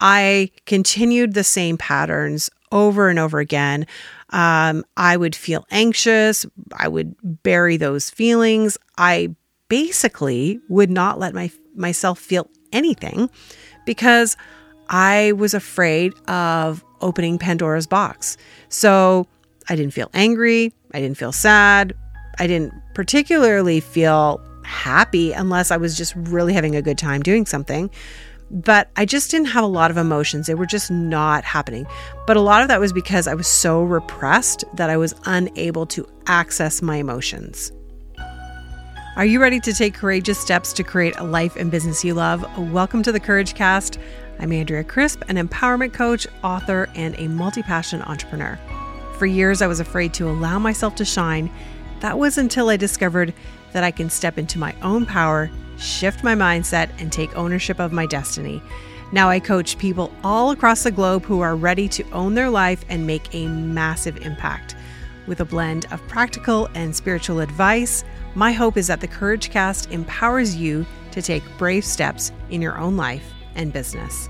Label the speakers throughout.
Speaker 1: I continued the same patterns over and over again. Um, I would feel anxious. I would bury those feelings. I basically would not let my myself feel anything because I was afraid of opening Pandora's box. So I didn't feel angry. I didn't feel sad. I didn't particularly feel happy unless I was just really having a good time doing something. But I just didn't have a lot of emotions. They were just not happening. But a lot of that was because I was so repressed that I was unable to access my emotions. Are you ready to take courageous steps to create a life and business you love? Welcome to the Courage Cast. I'm Andrea Crisp, an empowerment coach, author, and a multi passion entrepreneur. For years, I was afraid to allow myself to shine. That was until I discovered that I can step into my own power, shift my mindset, and take ownership of my destiny. Now I coach people all across the globe who are ready to own their life and make a massive impact. With a blend of practical and spiritual advice, my hope is that the Courage Cast empowers you to take brave steps in your own life and business.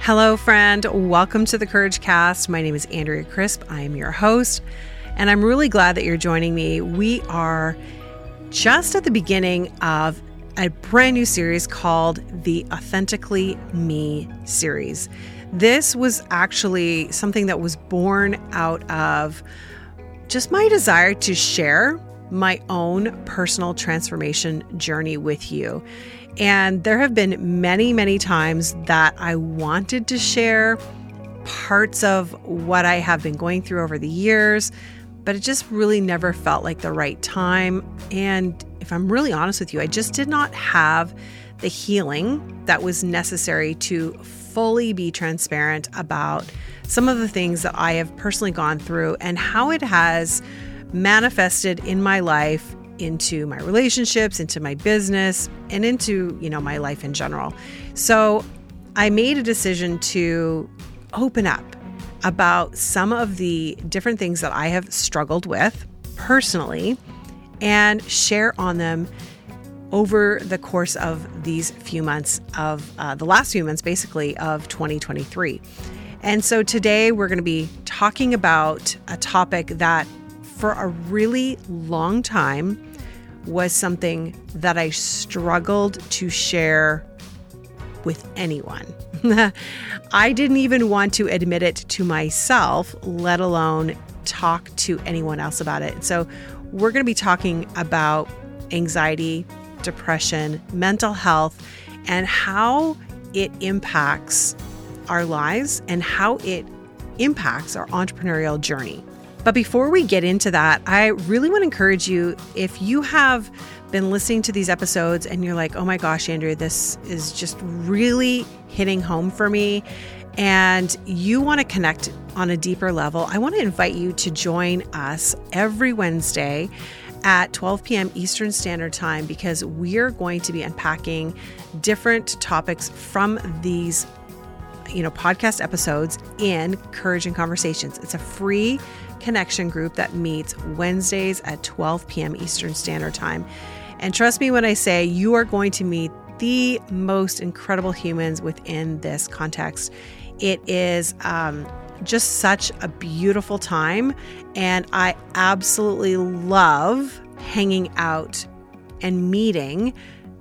Speaker 1: Hello, friend. Welcome to the Courage Cast. My name is Andrea Crisp. I am your host, and I'm really glad that you're joining me. We are just at the beginning of a brand new series called the Authentically Me series. This was actually something that was born out of just my desire to share my own personal transformation journey with you. And there have been many, many times that I wanted to share parts of what I have been going through over the years, but it just really never felt like the right time. And if I'm really honest with you, I just did not have the healing that was necessary to fully be transparent about some of the things that I have personally gone through and how it has manifested in my life into my relationships, into my business, and into, you know, my life in general. So, I made a decision to open up about some of the different things that I have struggled with personally and share on them over the course of these few months of uh, the last few months, basically, of 2023. And so today we're going to be talking about a topic that for a really long time was something that I struggled to share with anyone. I didn't even want to admit it to myself, let alone talk to anyone else about it. So, we're going to be talking about anxiety, depression, mental health, and how it impacts our lives and how it impacts our entrepreneurial journey. But before we get into that, I really want to encourage you if you have been listening to these episodes and you're like, oh my gosh, Andrea, this is just really hitting home for me, and you want to connect on a deeper level, I want to invite you to join us every Wednesday at 12 p.m. Eastern Standard Time because we're going to be unpacking different topics from these you know podcast episodes in Courage and Conversations. It's a free connection group that meets Wednesdays at 12 p.m. Eastern Standard Time. And trust me when I say you are going to meet the most incredible humans within this context. It is um, just such a beautiful time. And I absolutely love hanging out and meeting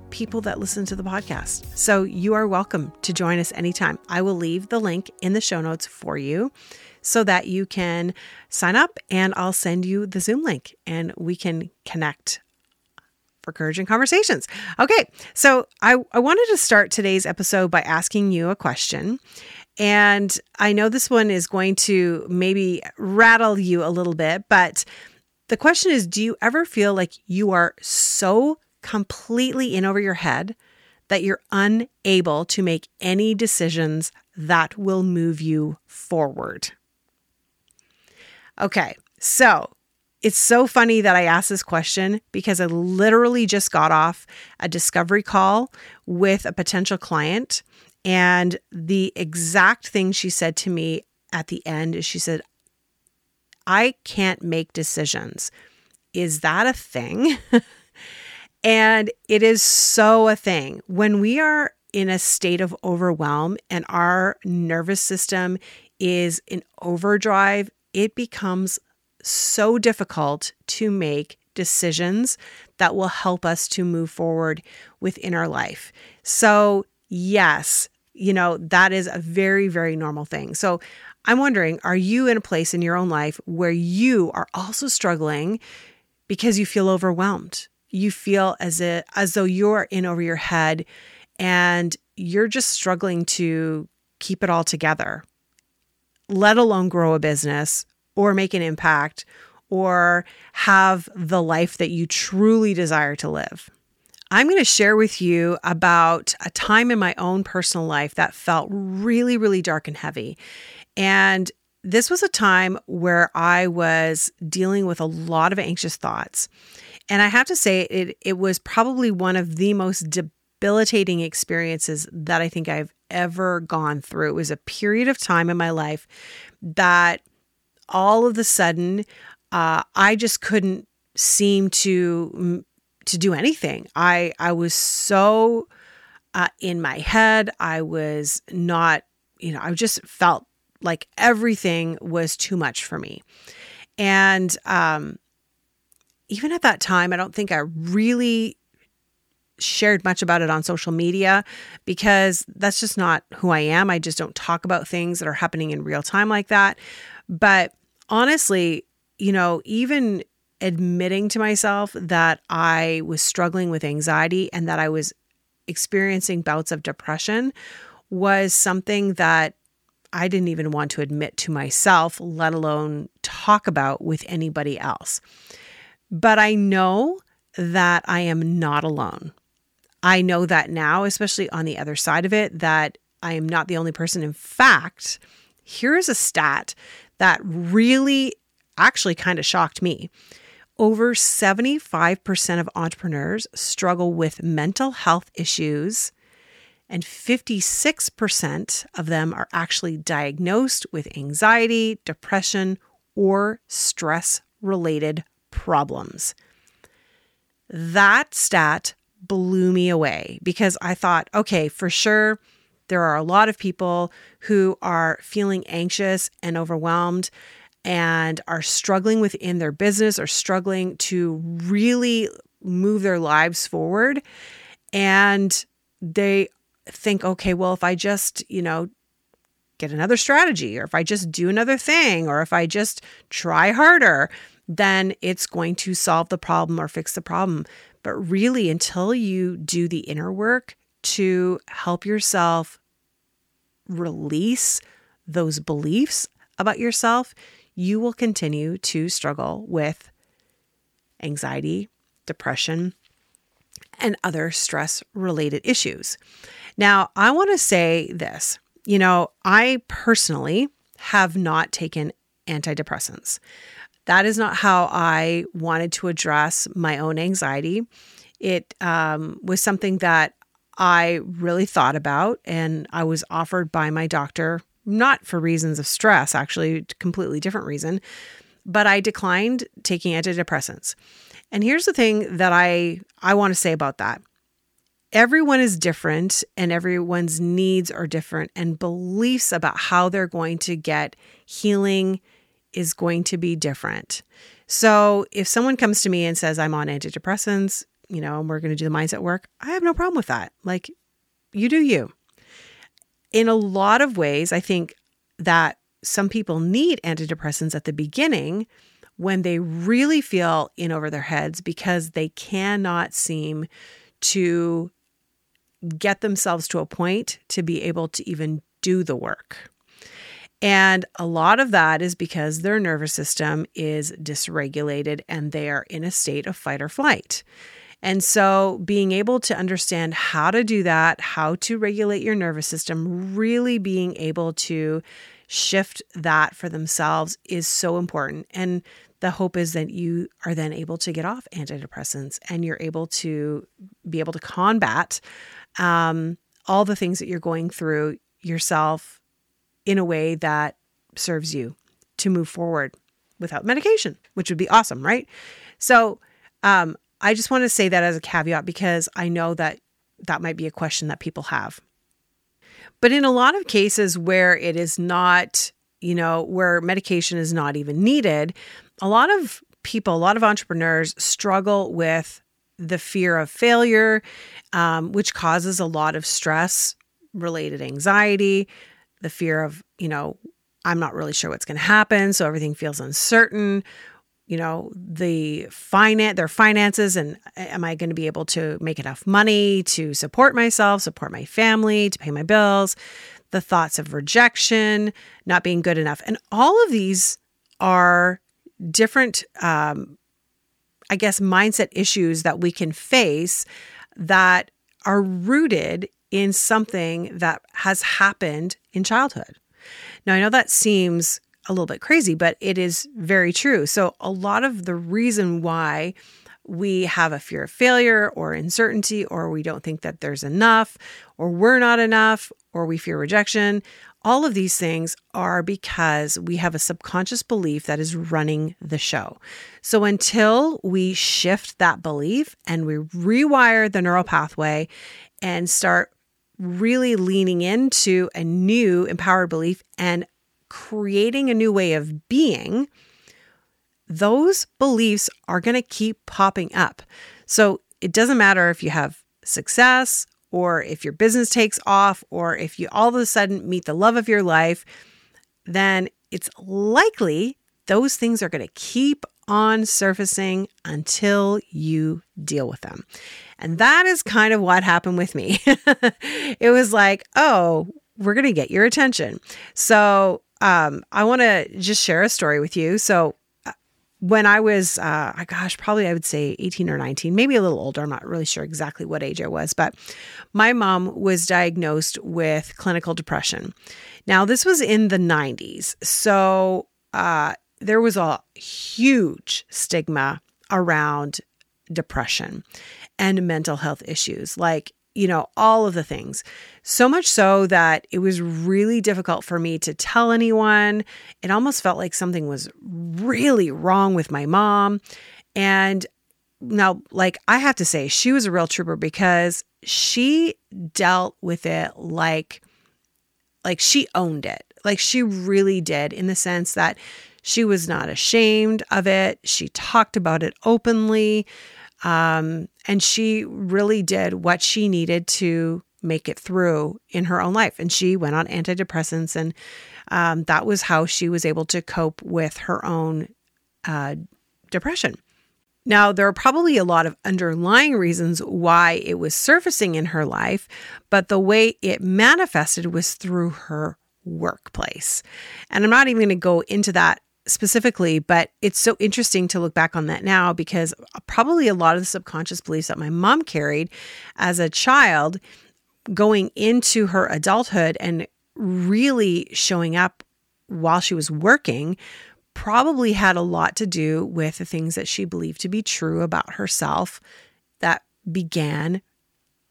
Speaker 1: people that listen to the podcast. So you are welcome to join us anytime. I will leave the link in the show notes for you so that you can sign up and I'll send you the Zoom link and we can connect for Courage and Conversations. Okay, so I, I wanted to start today's episode by asking you a question. And I know this one is going to maybe rattle you a little bit, but the question is Do you ever feel like you are so completely in over your head that you're unable to make any decisions that will move you forward? Okay, so it's so funny that I asked this question because I literally just got off a discovery call with a potential client. And the exact thing she said to me at the end is she said, I can't make decisions. Is that a thing? and it is so a thing. When we are in a state of overwhelm and our nervous system is in overdrive, it becomes so difficult to make decisions that will help us to move forward within our life. So, yes, you know, that is a very, very normal thing. So, I'm wondering are you in a place in your own life where you are also struggling because you feel overwhelmed? You feel as if, as though you're in over your head and you're just struggling to keep it all together, let alone grow a business or make an impact or have the life that you truly desire to live. I'm going to share with you about a time in my own personal life that felt really, really dark and heavy. And this was a time where I was dealing with a lot of anxious thoughts. And I have to say, it, it was probably one of the most debilitating experiences that I think I've ever gone through. It was a period of time in my life that all of a sudden uh, I just couldn't seem to to do anything. I I was so uh, in my head. I was not, you know, I just felt like everything was too much for me, and um, even at that time, I don't think I really shared much about it on social media because that's just not who I am. I just don't talk about things that are happening in real time like that. But honestly, you know, even admitting to myself that I was struggling with anxiety and that I was experiencing bouts of depression was something that I didn't even want to admit to myself, let alone talk about with anybody else. But I know that I am not alone. I know that now, especially on the other side of it, that I am not the only person. In fact, here is a stat that really actually kind of shocked me. Over 75% of entrepreneurs struggle with mental health issues, and 56% of them are actually diagnosed with anxiety, depression, or stress related problems. That stat blew me away because I thought, okay, for sure, there are a lot of people who are feeling anxious and overwhelmed and are struggling within their business or struggling to really move their lives forward. And they think, okay, well, if I just, you know, get another strategy, or if I just do another thing, or if I just try harder, then it's going to solve the problem or fix the problem. But really, until you do the inner work to help yourself release those beliefs about yourself, you will continue to struggle with anxiety, depression, and other stress related issues. Now, I want to say this you know, I personally have not taken antidepressants. That is not how I wanted to address my own anxiety. It um, was something that I really thought about, and I was offered by my doctor not for reasons of stress, actually, completely different reason. But I declined taking antidepressants. And here's the thing that I, I want to say about that everyone is different and everyone's needs are different, and beliefs about how they're going to get healing is going to be different. So if someone comes to me and says, I'm on antidepressants, you know, and we're going to do the mindset work, I have no problem with that. Like, you do you in a lot of ways, I think that some people need antidepressants at the beginning when they really feel in over their heads because they cannot seem to get themselves to a point to be able to even do the work. And a lot of that is because their nervous system is dysregulated and they are in a state of fight or flight. And so, being able to understand how to do that, how to regulate your nervous system, really being able to shift that for themselves is so important. And the hope is that you are then able to get off antidepressants and you're able to be able to combat um, all the things that you're going through yourself in a way that serves you to move forward without medication, which would be awesome, right? So, um, I just want to say that as a caveat because I know that that might be a question that people have. But in a lot of cases where it is not, you know, where medication is not even needed, a lot of people, a lot of entrepreneurs struggle with the fear of failure, um, which causes a lot of stress related anxiety, the fear of, you know, I'm not really sure what's going to happen. So everything feels uncertain. You know, the finance, their finances, and am I going to be able to make enough money to support myself, support my family, to pay my bills? The thoughts of rejection, not being good enough. And all of these are different, um, I guess, mindset issues that we can face that are rooted in something that has happened in childhood. Now, I know that seems a little bit crazy, but it is very true. So, a lot of the reason why we have a fear of failure or uncertainty, or we don't think that there's enough, or we're not enough, or we fear rejection, all of these things are because we have a subconscious belief that is running the show. So, until we shift that belief and we rewire the neural pathway and start really leaning into a new empowered belief and creating a new way of being, those beliefs are going to keep popping up. So it doesn't matter if you have success or if your business takes off or if you all of a sudden meet the love of your life, then it's likely those things are going to keep on surfacing until you deal with them. And that is kind of what happened with me. it was like, oh, we're going to get your attention. So um, I want to just share a story with you. So uh, when I was, uh, gosh, probably I would say 18 or 19, maybe a little older. I'm not really sure exactly what age I was, but my mom was diagnosed with clinical depression. Now, this was in the 90s. So uh, there was a huge stigma around depression and mental health issues, like, you know, all of the things. So much so that it was really difficult for me to tell anyone. It almost felt like something was really wrong with my mom. And now, like, I have to say, she was a real trooper because she dealt with it like, like she owned it. Like she really did in the sense that she was not ashamed of it. She talked about it openly. Um, and she really did what she needed to make it through in her own life. And she went on antidepressants, and um, that was how she was able to cope with her own uh, depression. Now, there are probably a lot of underlying reasons why it was surfacing in her life, but the way it manifested was through her workplace. And I'm not even going to go into that specifically, but it's so interesting to look back on that now because probably a lot of the subconscious beliefs that my mom carried as a child going into her adulthood and really showing up while she was working probably had a lot to do with the things that she believed to be true about herself that began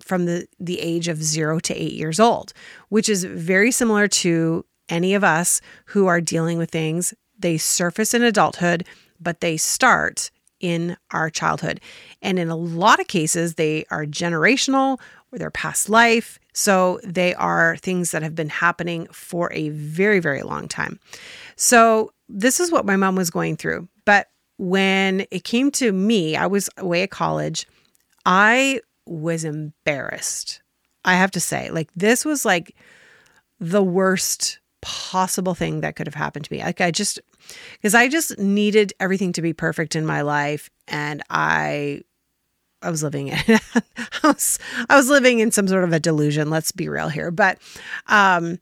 Speaker 1: from the the age of 0 to 8 years old which is very similar to any of us who are dealing with things they surface in adulthood, but they start in our childhood. And in a lot of cases, they are generational or they're past life. So they are things that have been happening for a very, very long time. So this is what my mom was going through. But when it came to me, I was away at college. I was embarrassed. I have to say, like, this was like the worst possible thing that could have happened to me. Like I just because I just needed everything to be perfect in my life and I I was living in I was I was living in some sort of a delusion, let's be real here. But um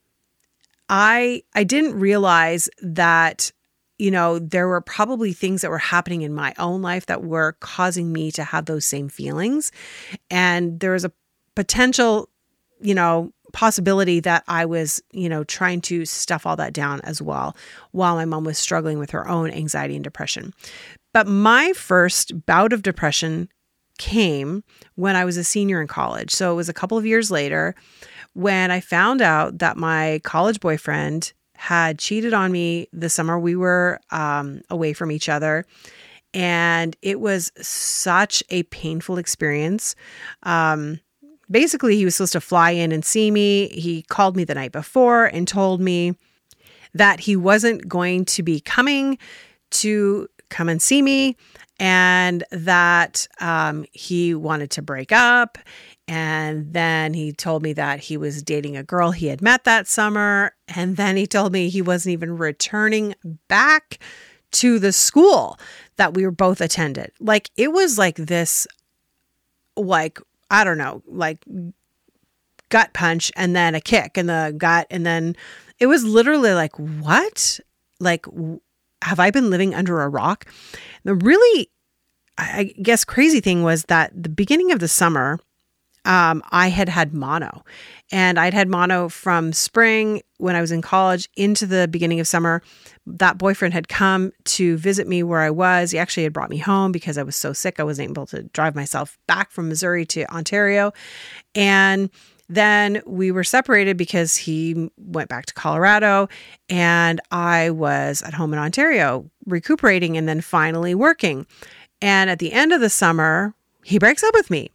Speaker 1: I I didn't realize that you know there were probably things that were happening in my own life that were causing me to have those same feelings and there was a potential you know possibility that I was, you know, trying to stuff all that down as well while my mom was struggling with her own anxiety and depression. But my first bout of depression came when I was a senior in college. So it was a couple of years later when I found out that my college boyfriend had cheated on me the summer we were um, away from each other. And it was such a painful experience. Um, basically, he was supposed to fly in and see me. He called me the night before and told me that he wasn't going to be coming to come and see me and that um, he wanted to break up. And then he told me that he was dating a girl he had met that summer. And then he told me he wasn't even returning back to the school that we were both attended. Like it was like this, like, I don't know, like gut punch and then a kick in the gut. And then it was literally like, what? Like, have I been living under a rock? The really, I guess, crazy thing was that the beginning of the summer, um, I had had mono. And I'd had mono from spring when I was in college into the beginning of summer. That boyfriend had come to visit me where I was. He actually had brought me home because I was so sick. I wasn't able to drive myself back from Missouri to Ontario. And then we were separated because he went back to Colorado and I was at home in Ontario recuperating and then finally working. And at the end of the summer, he breaks up with me.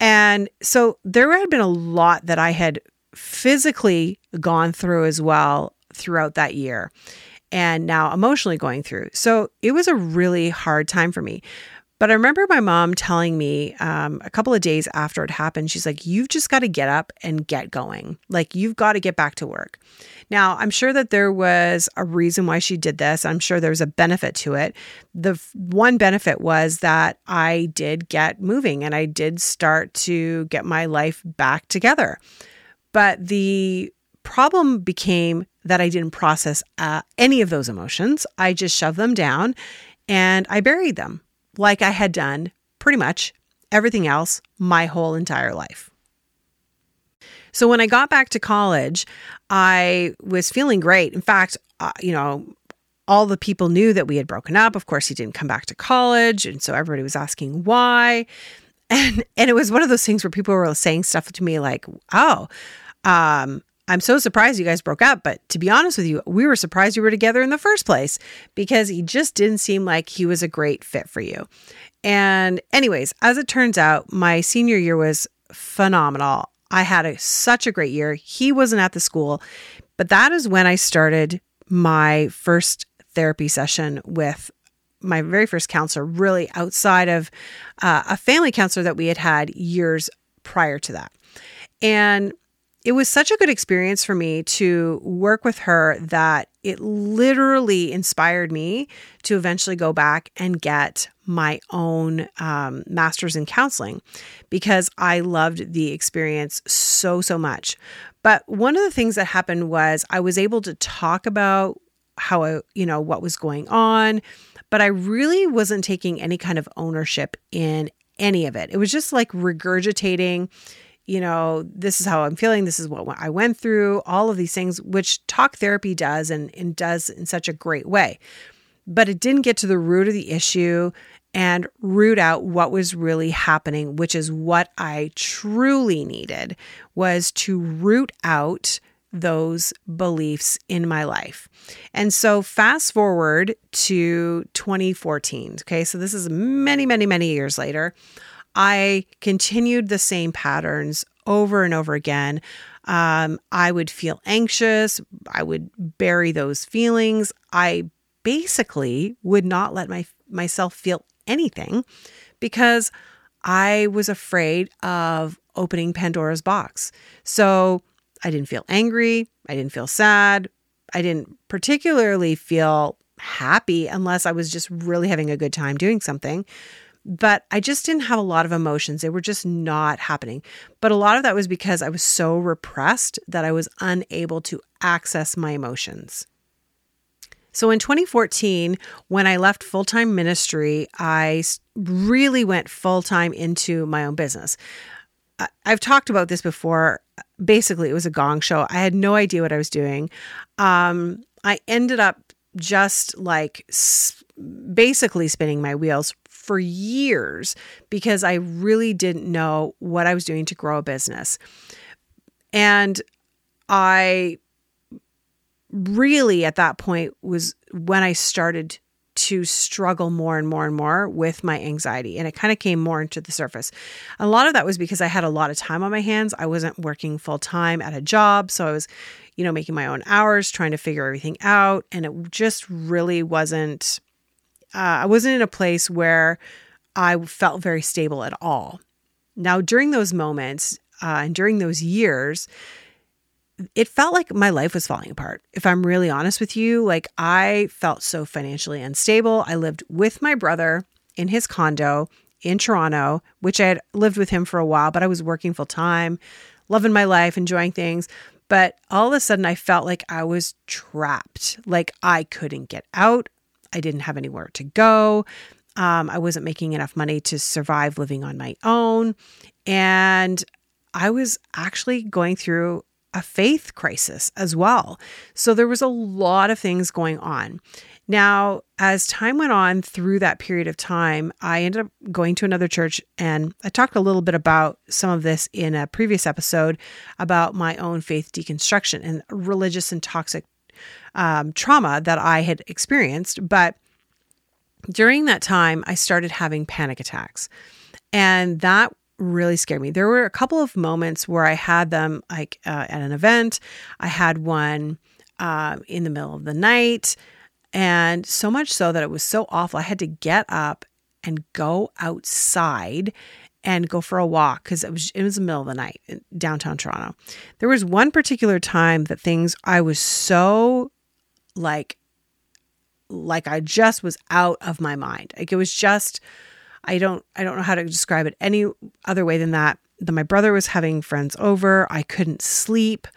Speaker 1: And so there had been a lot that I had physically gone through as well throughout that year and now emotionally going through. So it was a really hard time for me. But I remember my mom telling me um, a couple of days after it happened, she's like, You've just got to get up and get going. Like, you've got to get back to work. Now, I'm sure that there was a reason why she did this. I'm sure there was a benefit to it. The f- one benefit was that I did get moving and I did start to get my life back together. But the problem became that I didn't process uh, any of those emotions. I just shoved them down and I buried them like I had done pretty much everything else my whole entire life. So when I got back to college, I was feeling great. In fact, uh, you know, all the people knew that we had broken up. Of course, he didn't come back to college, and so everybody was asking why. And and it was one of those things where people were saying stuff to me like, "Oh, um, I'm so surprised you guys broke up, but to be honest with you, we were surprised you were together in the first place because he just didn't seem like he was a great fit for you. And, anyways, as it turns out, my senior year was phenomenal. I had a, such a great year. He wasn't at the school, but that is when I started my first therapy session with my very first counselor, really outside of uh, a family counselor that we had had years prior to that. And it was such a good experience for me to work with her that it literally inspired me to eventually go back and get my own um, master's in counseling because I loved the experience so, so much. But one of the things that happened was I was able to talk about how I, you know, what was going on, but I really wasn't taking any kind of ownership in any of it. It was just like regurgitating you know, this is how I'm feeling. This is what I went through, all of these things, which talk therapy does and, and does in such a great way. But it didn't get to the root of the issue and root out what was really happening, which is what I truly needed was to root out those beliefs in my life. And so fast forward to 2014. Okay. So this is many, many, many years later. I continued the same patterns over and over again. Um, I would feel anxious. I would bury those feelings. I basically would not let my myself feel anything because I was afraid of opening Pandora's box. So I didn't feel angry. I didn't feel sad. I didn't particularly feel happy unless I was just really having a good time doing something but I just didn't have a lot of emotions. They were just not happening. But a lot of that was because I was so repressed that I was unable to access my emotions. So in 2014, when I left full time ministry, I really went full time into my own business. I've talked about this before. Basically, it was a gong show. I had no idea what I was doing. Um, I ended up just like basically spinning my wheels for years because I really didn't know what I was doing to grow a business. And I really, at that point, was when I started to struggle more and more and more with my anxiety. And it kind of came more into the surface. A lot of that was because I had a lot of time on my hands. I wasn't working full time at a job. So I was, you know, making my own hours, trying to figure everything out. And it just really wasn't, uh, I wasn't in a place where I felt very stable at all. Now, during those moments uh, and during those years, it felt like my life was falling apart. If I'm really honest with you, like I felt so financially unstable. I lived with my brother in his condo in Toronto, which I had lived with him for a while, but I was working full time, loving my life, enjoying things. But all of a sudden, I felt like I was trapped. Like I couldn't get out. I didn't have anywhere to go. Um, I wasn't making enough money to survive living on my own. And I was actually going through a faith crisis as well. So there was a lot of things going on. Now, as time went on through that period of time, I ended up going to another church and I talked a little bit about some of this in a previous episode about my own faith deconstruction and religious and toxic um, trauma that I had experienced. But during that time, I started having panic attacks. And that really scared me. There were a couple of moments where I had them like uh, at an event. I had one uh, in the middle of the night, and so much so that it was so awful. I had to get up and go outside and go for a walk because it was it was the middle of the night in downtown Toronto. There was one particular time that things I was so like like I just was out of my mind. Like it was just I don't I don't know how to describe it any other way than that. That my brother was having friends over. I couldn't sleep.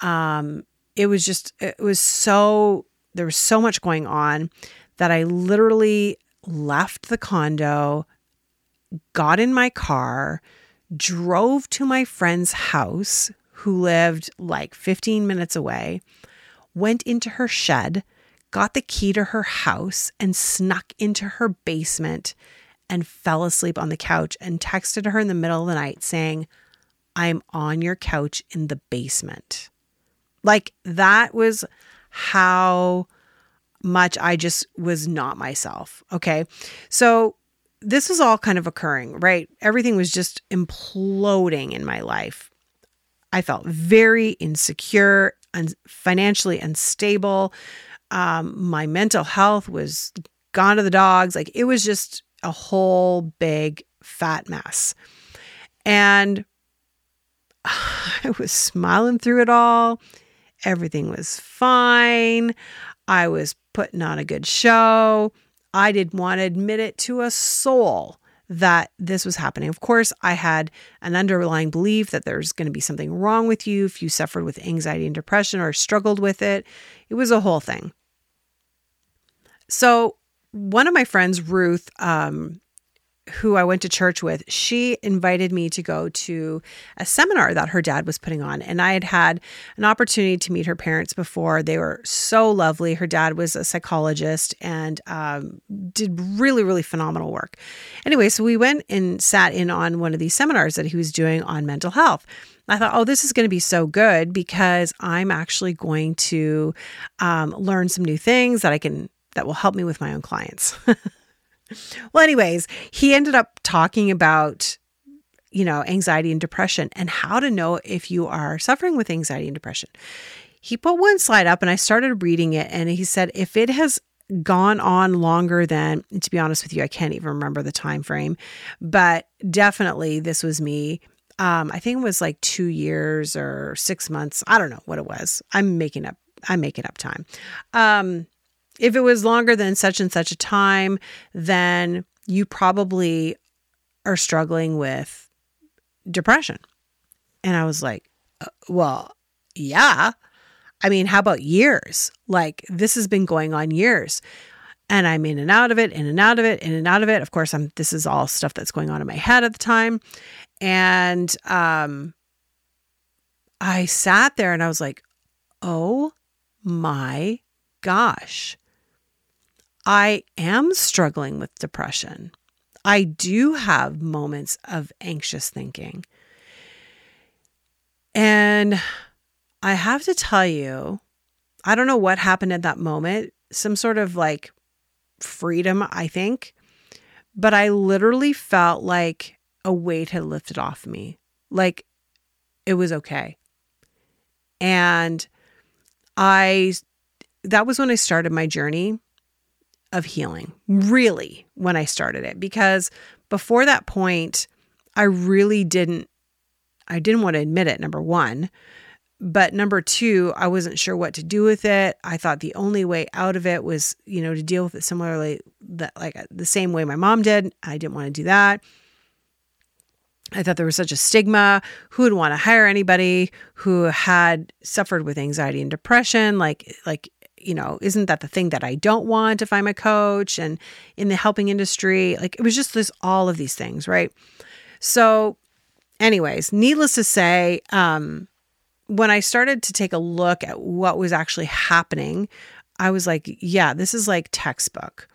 Speaker 1: Um, it was just it was so there was so much going on that I literally left the condo, got in my car, drove to my friend's house who lived like 15 minutes away, went into her shed, got the key to her house, and snuck into her basement and fell asleep on the couch and texted her in the middle of the night saying, I'm on your couch in the basement. Like that was how much I just was not myself. Okay. So this was all kind of occurring, right? Everything was just imploding in my life. I felt very insecure and financially unstable. Um, my mental health was gone to the dogs. Like it was just a whole big fat mess. And I was smiling through it all. Everything was fine. I was putting on a good show. I didn't want to admit it to a soul that this was happening. Of course, I had an underlying belief that there's going to be something wrong with you if you suffered with anxiety and depression or struggled with it. It was a whole thing. So one of my friends, Ruth, um, who I went to church with, she invited me to go to a seminar that her dad was putting on. And I had had an opportunity to meet her parents before. They were so lovely. Her dad was a psychologist and um, did really, really phenomenal work. Anyway, so we went and sat in on one of these seminars that he was doing on mental health. I thought, oh, this is going to be so good because I'm actually going to um, learn some new things that I can that will help me with my own clients. well, anyways, he ended up talking about you know, anxiety and depression and how to know if you are suffering with anxiety and depression. He put one slide up and I started reading it and he said if it has gone on longer than to be honest with you I can't even remember the time frame, but definitely this was me. Um, I think it was like 2 years or 6 months. I don't know what it was. I'm making up I'm making up time. Um, if it was longer than such and such a time, then you probably are struggling with depression. And I was like, uh, well, yeah. I mean, how about years? Like this has been going on years. And I'm in and out of it, in and out of it, in and out of it. Of course, I'm this is all stuff that's going on in my head at the time. And um I sat there and I was like, "Oh my gosh. I am struggling with depression. I do have moments of anxious thinking. And I have to tell you, I don't know what happened at that moment. Some sort of like freedom, I think. But I literally felt like a weight had lifted off me. Like it was okay. And I, that was when I started my journey of healing, really, when I started it. Because before that point, I really didn't, I didn't want to admit it, number one. But number two, I wasn't sure what to do with it. I thought the only way out of it was, you know, to deal with it similarly, that like uh, the same way my mom did. I didn't want to do that. I thought there was such a stigma. Who would want to hire anybody who had suffered with anxiety and depression? Like, like you know, isn't that the thing that I don't want if I'm a coach and in the helping industry? Like, it was just this all of these things, right? So, anyways, needless to say, um, when I started to take a look at what was actually happening, I was like, yeah, this is like textbook.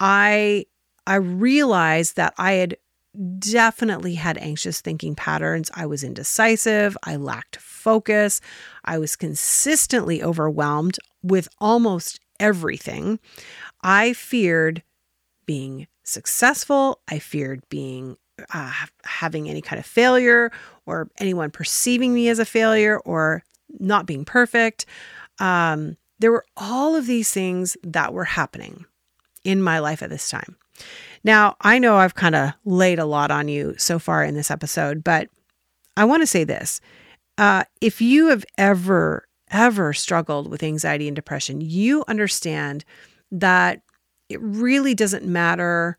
Speaker 1: I I realized that I had definitely had anxious thinking patterns. I was indecisive, I lacked focus, I was consistently overwhelmed with almost everything. I feared being successful, I feared being uh, having any kind of failure or anyone perceiving me as a failure or not being perfect. Um, there were all of these things that were happening in my life at this time. Now, I know I've kind of laid a lot on you so far in this episode, but I want to say this. Uh, if you have ever, ever struggled with anxiety and depression, you understand that it really doesn't matter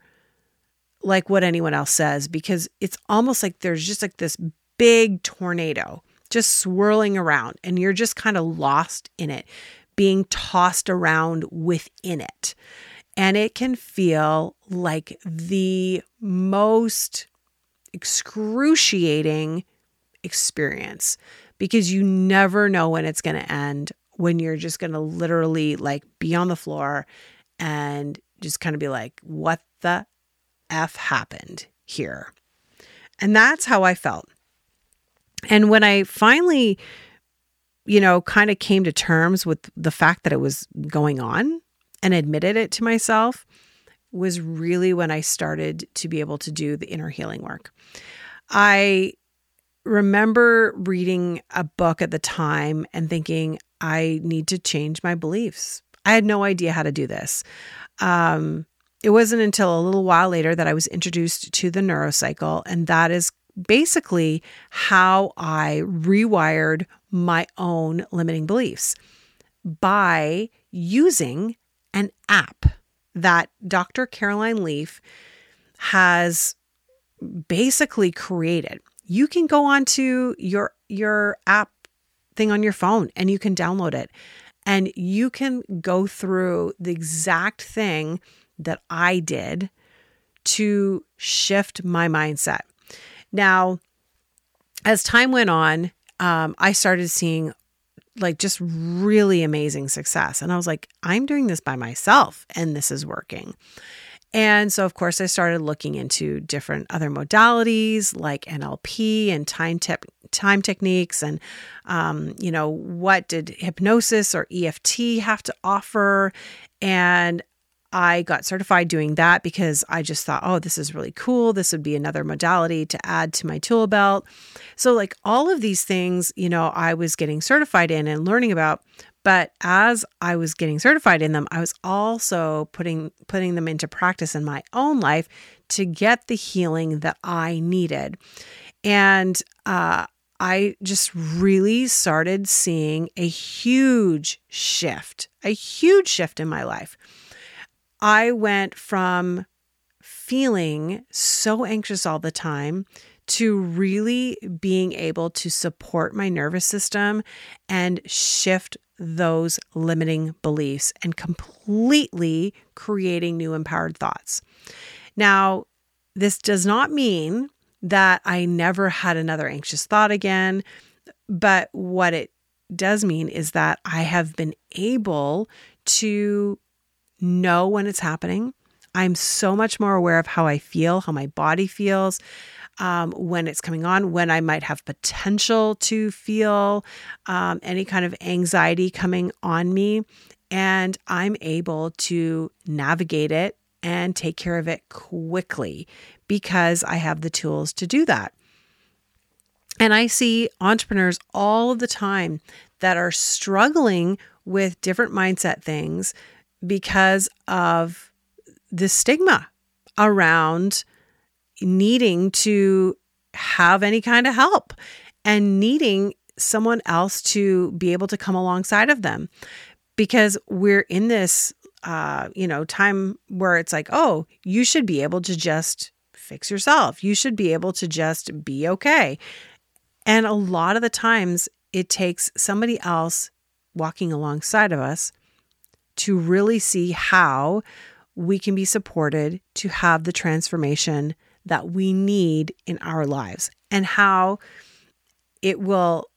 Speaker 1: like what anyone else says because it's almost like there's just like this big tornado just swirling around and you're just kind of lost in it, being tossed around within it. And it can feel like the most excruciating experience because you never know when it's going to end, when you're just going to literally like be on the floor and just kind of be like, what the F happened here? And that's how I felt. And when I finally, you know, kind of came to terms with the fact that it was going on and admitted it to myself, was really when I started to be able to do the inner healing work. I remember reading a book at the time and thinking, I need to change my beliefs. I had no idea how to do this. Um, it wasn't until a little while later that I was introduced to the neurocycle, and that is basically how I rewired my own limiting beliefs by using an app that Dr. Caroline Leaf has basically created. You can go onto your your app thing on your phone and you can download it and you can go through the exact thing that I did to shift my mindset. Now, as time went on, um, I started seeing like just really amazing success. And I was like, I'm doing this by myself and this is working. And so, of course, I started looking into different other modalities like NLP and time te- time techniques, and um, you know what did hypnosis or EFT have to offer, and I got certified doing that because I just thought, oh, this is really cool. This would be another modality to add to my tool belt. So, like all of these things, you know, I was getting certified in and learning about. But as I was getting certified in them, I was also putting putting them into practice in my own life to get the healing that I needed. And uh, I just really started seeing a huge shift, a huge shift in my life. I went from feeling so anxious all the time to really being able to support my nervous system and shift those limiting beliefs and completely creating new empowered thoughts. Now, this does not mean that I never had another anxious thought again, but what it does mean is that I have been able to know when it's happening. I'm so much more aware of how I feel, how my body feels, um, when it's coming on, when I might have potential to feel um, any kind of anxiety coming on me. and I'm able to navigate it and take care of it quickly because I have the tools to do that. And I see entrepreneurs all the time that are struggling with different mindset things because of the stigma around needing to have any kind of help and needing someone else to be able to come alongside of them. Because we're in this uh, you know time where it's like oh you should be able to just fix yourself. You should be able to just be okay. And a lot of the times it takes somebody else walking alongside of us to really see how we can be supported to have the transformation that we need in our lives and how it will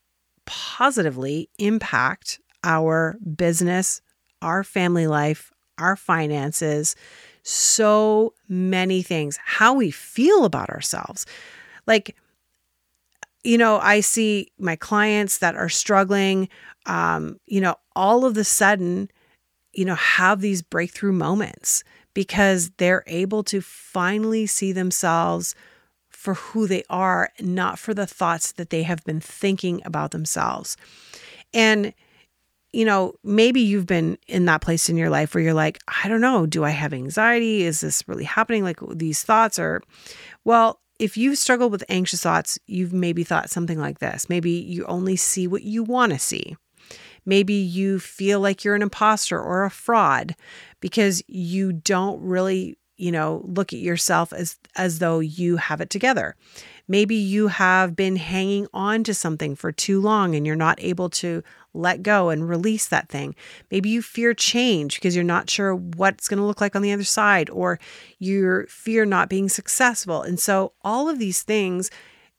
Speaker 1: positively impact our business, our family life, our finances, so many things, how we feel about ourselves. Like, you know, I see my clients that are struggling, um, you know, all of the sudden, you know, have these breakthrough moments because they're able to finally see themselves for who they are, not for the thoughts that they have been thinking about themselves. And, you know, maybe you've been in that place in your life where you're like, I don't know, do I have anxiety? Is this really happening? Like these thoughts are, well, if you've struggled with anxious thoughts, you've maybe thought something like this. Maybe you only see what you want to see. Maybe you feel like you're an imposter or a fraud because you don't really, you know, look at yourself as as though you have it together. Maybe you have been hanging on to something for too long and you're not able to let go and release that thing. Maybe you fear change because you're not sure what's going to look like on the other side, or you fear not being successful. And so, all of these things,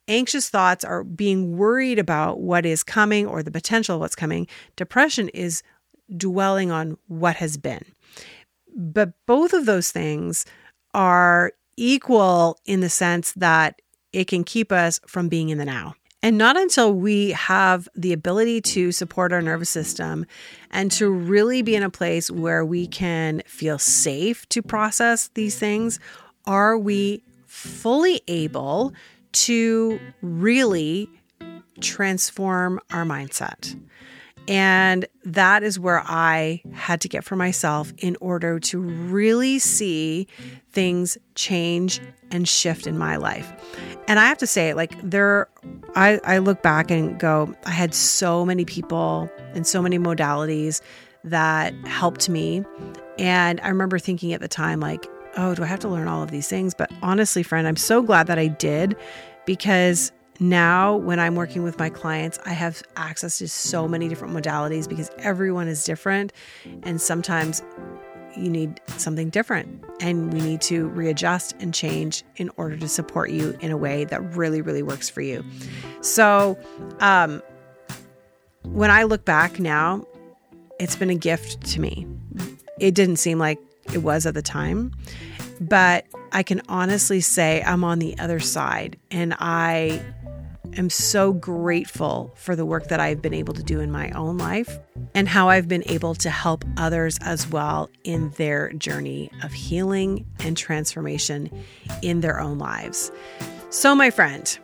Speaker 1: anxious thoughts are being worried about what is coming or the potential of what's coming. Depression is dwelling on what has been. But both of those things are equal in the sense that it can keep us from being in the now. And not until we have the ability to support our nervous system and to really be in a place where we can feel safe to process these things are we fully able to really transform our mindset. And that is where I had to get for myself in order to really see things change and shift in my life. And I have to say, like, there, I, I look back and go, I had so many people and so many modalities that helped me. And I remember thinking at the time, like, oh, do I have to learn all of these things? But honestly, friend, I'm so glad that I did because now, when I'm working with my clients, I have access to so many different modalities because everyone is different. And sometimes you need something different and we need to readjust and change in order to support you in a way that really, really works for you. So, um, when I look back now, it's been a gift to me. It didn't seem like it was at the time, but I can honestly say I'm on the other side and I am so grateful for the work that I've been able to do in my own life and how I've been able to help others as well in their journey of healing and transformation in their own lives. So, my friend,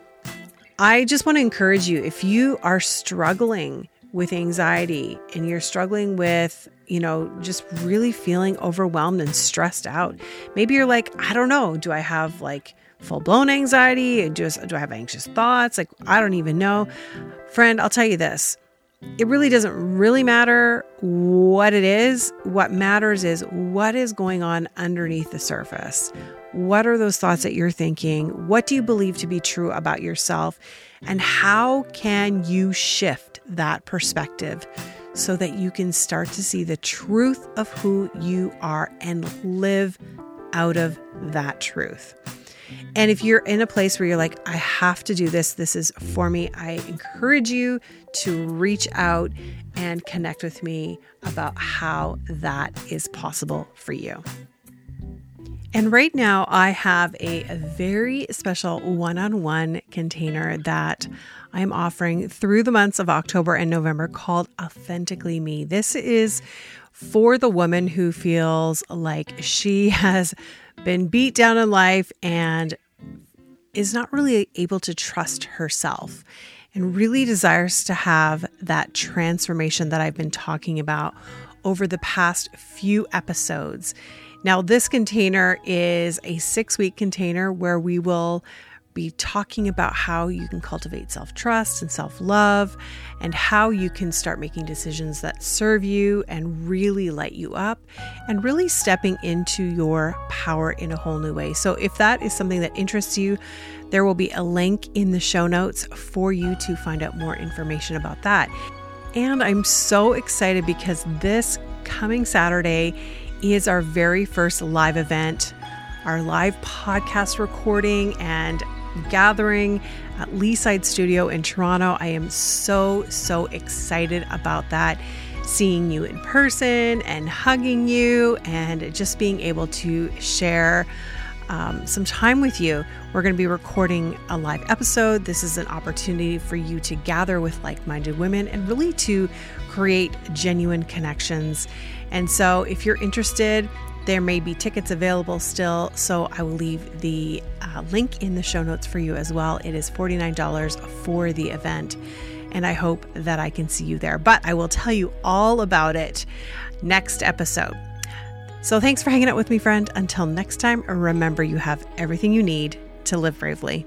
Speaker 1: I just want to encourage you if you are struggling with anxiety and you're struggling with, you know, just really feeling overwhelmed and stressed out, maybe you're like, I don't know, do I have like full blown anxiety? Just do I have anxious thoughts? Like I don't even know. Friend, I'll tell you this. It really doesn't really matter what it is. What matters is what is going on underneath the surface. What are those thoughts that you're thinking? What do you believe to be true about yourself? And how can you shift that perspective so that you can start to see the truth of who you are and live out of that truth? And if you're in a place where you're like, I have to do this, this is for me, I encourage you to reach out and connect with me about how that is possible for you. And right now, I have a, very special one on one container that I am offering through the months of October and November called Authentically Me. This is for the woman who feels like she has been beat down in life and is not really able to trust herself and really desires to have that transformation that I've been talking about over the past few episodes. Now, this container is a six week container where we will be talking about how you can cultivate self trust and self love, and how you can start making decisions that serve you and really light you up, and really stepping into your power in a whole new way. So, if that is something that interests you, there will be a link in the show notes for you to find out more information about that. And I'm so excited because this coming Saturday is our very first live event, our live podcast recording, and gathering at Leaside Studio in Toronto. I am so, so excited about that. Seeing you in person and hugging you, and just being able to share um, some time with you. We're going to be recording a live episode. This is an opportunity for you to gather with like minded women and really to create genuine connections. And so, if you're interested, there may be tickets available still, so I will leave the uh, link in the show notes for you as well. It is $49 for the event, and I hope that I can see you there. But I will tell you all about it next episode. So thanks for hanging out with me, friend. Until next time, remember you have everything you need to live bravely.